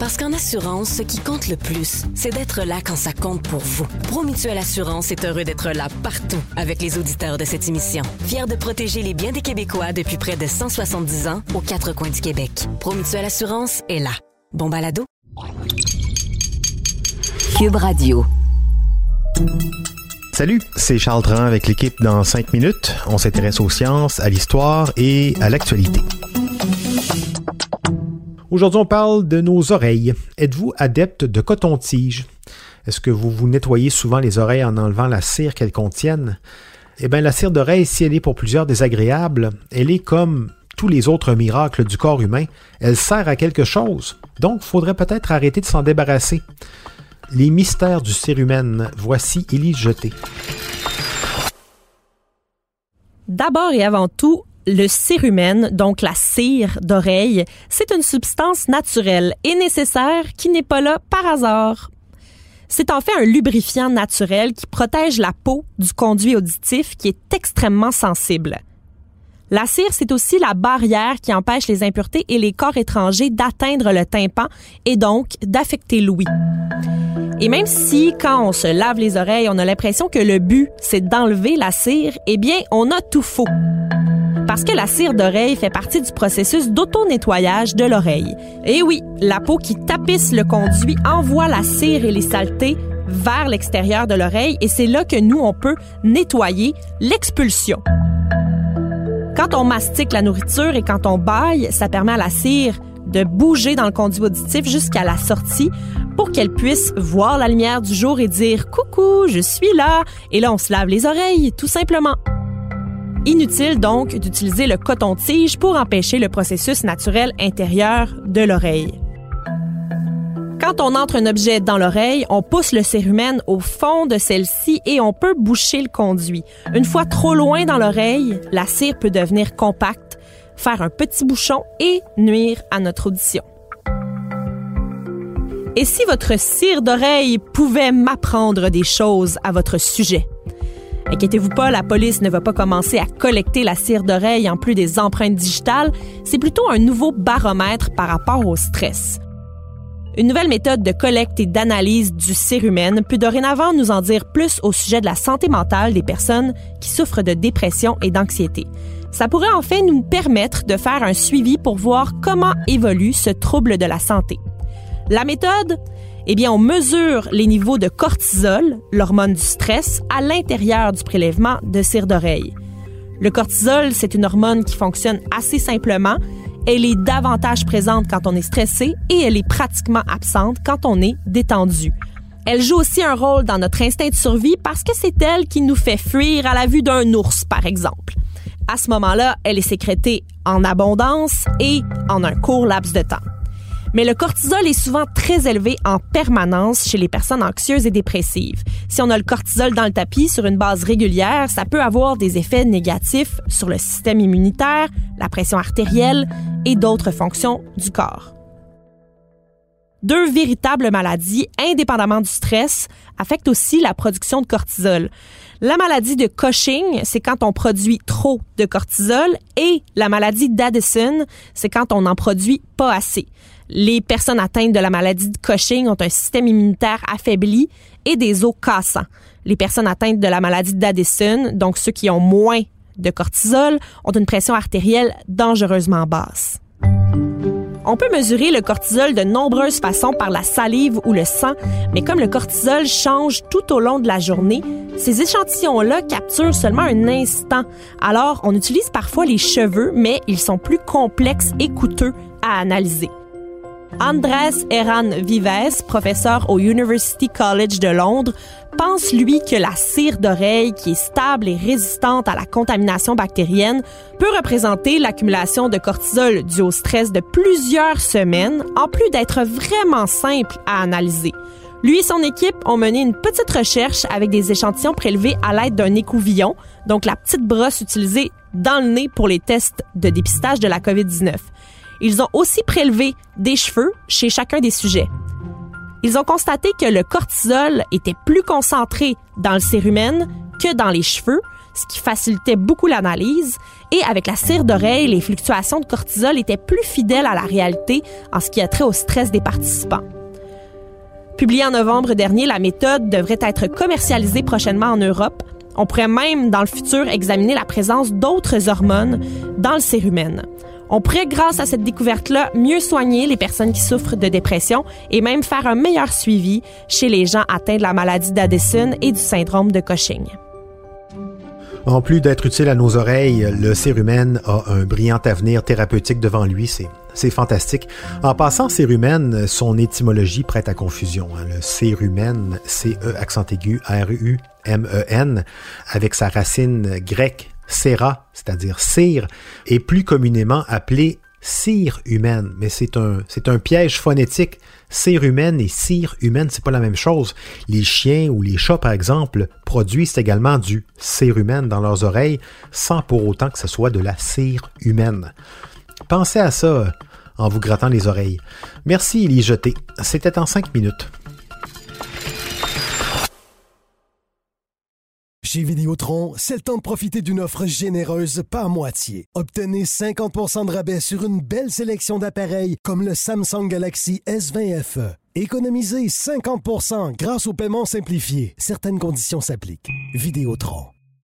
Parce qu'en assurance, ce qui compte le plus, c'est d'être là quand ça compte pour vous. Promutuelle Assurance est heureux d'être là partout avec les auditeurs de cette émission. Fier de protéger les biens des Québécois depuis près de 170 ans aux quatre coins du Québec. Promutuelle Assurance est là. Bon balado. Cube Radio. Salut, c'est Charles Dran avec l'équipe dans 5 minutes. On s'intéresse aux sciences, à l'histoire et à l'actualité. Aujourd'hui, on parle de nos oreilles. Êtes-vous adepte de coton-tige? Est-ce que vous vous nettoyez souvent les oreilles en enlevant la cire qu'elles contiennent? Eh bien, la cire d'oreille, si elle est pour plusieurs désagréable, elle est comme tous les autres miracles du corps humain. Elle sert à quelque chose. Donc, il faudrait peut-être arrêter de s'en débarrasser. Les mystères du cérumen. Voici Élise Jeté. D'abord et avant tout, le cérumen, donc la cire d'oreille, c'est une substance naturelle et nécessaire qui n'est pas là par hasard. C'est en fait un lubrifiant naturel qui protège la peau du conduit auditif qui est extrêmement sensible. La cire, c'est aussi la barrière qui empêche les impuretés et les corps étrangers d'atteindre le tympan et donc d'affecter l'ouïe. Et même si, quand on se lave les oreilles, on a l'impression que le but, c'est d'enlever la cire, eh bien, on a tout faux. Parce que la cire d'oreille fait partie du processus d'auto-nettoyage de l'oreille. Et oui, la peau qui tapisse le conduit envoie la cire et les saletés vers l'extérieur de l'oreille et c'est là que nous, on peut nettoyer l'expulsion. Quand on mastique la nourriture et quand on baille, ça permet à la cire de bouger dans le conduit auditif jusqu'à la sortie pour qu'elle puisse voir la lumière du jour et dire coucou, je suis là. Et là, on se lave les oreilles, tout simplement. Inutile donc d'utiliser le coton-tige pour empêcher le processus naturel intérieur de l'oreille. Quand on entre un objet dans l'oreille, on pousse le cérumen au fond de celle-ci et on peut boucher le conduit. Une fois trop loin dans l'oreille, la cire peut devenir compacte, faire un petit bouchon et nuire à notre audition. Et si votre cire d'oreille pouvait m'apprendre des choses à votre sujet? Inquiétez-vous pas, la police ne va pas commencer à collecter la cire d'oreille en plus des empreintes digitales, c'est plutôt un nouveau baromètre par rapport au stress. Une nouvelle méthode de collecte et d'analyse du cérumen peut dorénavant nous en dire plus au sujet de la santé mentale des personnes qui souffrent de dépression et d'anxiété. Ça pourrait en fait nous permettre de faire un suivi pour voir comment évolue ce trouble de la santé. La méthode eh bien, on mesure les niveaux de cortisol, l'hormone du stress, à l'intérieur du prélèvement de cire d'oreille. Le cortisol, c'est une hormone qui fonctionne assez simplement elle est davantage présente quand on est stressé et elle est pratiquement absente quand on est détendu. Elle joue aussi un rôle dans notre instinct de survie parce que c'est elle qui nous fait fuir à la vue d'un ours, par exemple. À ce moment-là, elle est sécrétée en abondance et en un court laps de temps. Mais le cortisol est souvent très élevé en permanence chez les personnes anxieuses et dépressives. Si on a le cortisol dans le tapis sur une base régulière, ça peut avoir des effets négatifs sur le système immunitaire, la pression artérielle et d'autres fonctions du corps. Deux véritables maladies, indépendamment du stress, affectent aussi la production de cortisol. La maladie de Cushing, c'est quand on produit trop de cortisol et la maladie d'Addison, c'est quand on en produit pas assez. Les personnes atteintes de la maladie de Cushing ont un système immunitaire affaibli et des os cassants. Les personnes atteintes de la maladie d'Addison, donc ceux qui ont moins de cortisol, ont une pression artérielle dangereusement basse. On peut mesurer le cortisol de nombreuses façons par la salive ou le sang, mais comme le cortisol change tout au long de la journée, ces échantillons-là capturent seulement un instant. Alors, on utilise parfois les cheveux, mais ils sont plus complexes et coûteux à analyser. Andrés Eran Vives, professeur au University College de Londres, pense lui que la cire d'oreille qui est stable et résistante à la contamination bactérienne peut représenter l'accumulation de cortisol dû au stress de plusieurs semaines, en plus d'être vraiment simple à analyser. Lui et son équipe ont mené une petite recherche avec des échantillons prélevés à l'aide d'un écouvillon, donc la petite brosse utilisée dans le nez pour les tests de dépistage de la COVID-19. Ils ont aussi prélevé des cheveux chez chacun des sujets. Ils ont constaté que le cortisol était plus concentré dans le cérumen que dans les cheveux, ce qui facilitait beaucoup l'analyse. Et avec la cire d'oreille, les fluctuations de cortisol étaient plus fidèles à la réalité en ce qui a trait au stress des participants. Publiée en novembre dernier, la méthode devrait être commercialisée prochainement en Europe. On pourrait même, dans le futur, examiner la présence d'autres hormones dans le cérumen. On pourrait, grâce à cette découverte-là, mieux soigner les personnes qui souffrent de dépression et même faire un meilleur suivi chez les gens atteints de la maladie d'Addison et du syndrome de Cushing. En plus d'être utile à nos oreilles, le cérumen a un brillant avenir thérapeutique devant lui. C'est, fantastique. En passant, cérumen, son étymologie prête à confusion. Hein. Le cérumen, C-E accent aigu, R-U-M-E-N, avec sa racine grecque Cera, c'est-à-dire cire, est plus communément appelée cire humaine, mais c'est un, c'est un piège phonétique. Cire humaine et cire humaine, c'est pas la même chose. Les chiens ou les chats, par exemple, produisent également du cérumen dans leurs oreilles sans pour autant que ce soit de la cire humaine. Pensez à ça en vous grattant les oreilles. Merci, Élie Jeté. C'était en cinq minutes. Chez Vidéotron, c'est le temps de profiter d'une offre généreuse par moitié. Obtenez 50% de rabais sur une belle sélection d'appareils comme le Samsung Galaxy S20 FE. Économisez 50% grâce au paiement simplifié. Certaines conditions s'appliquent. Vidéotron.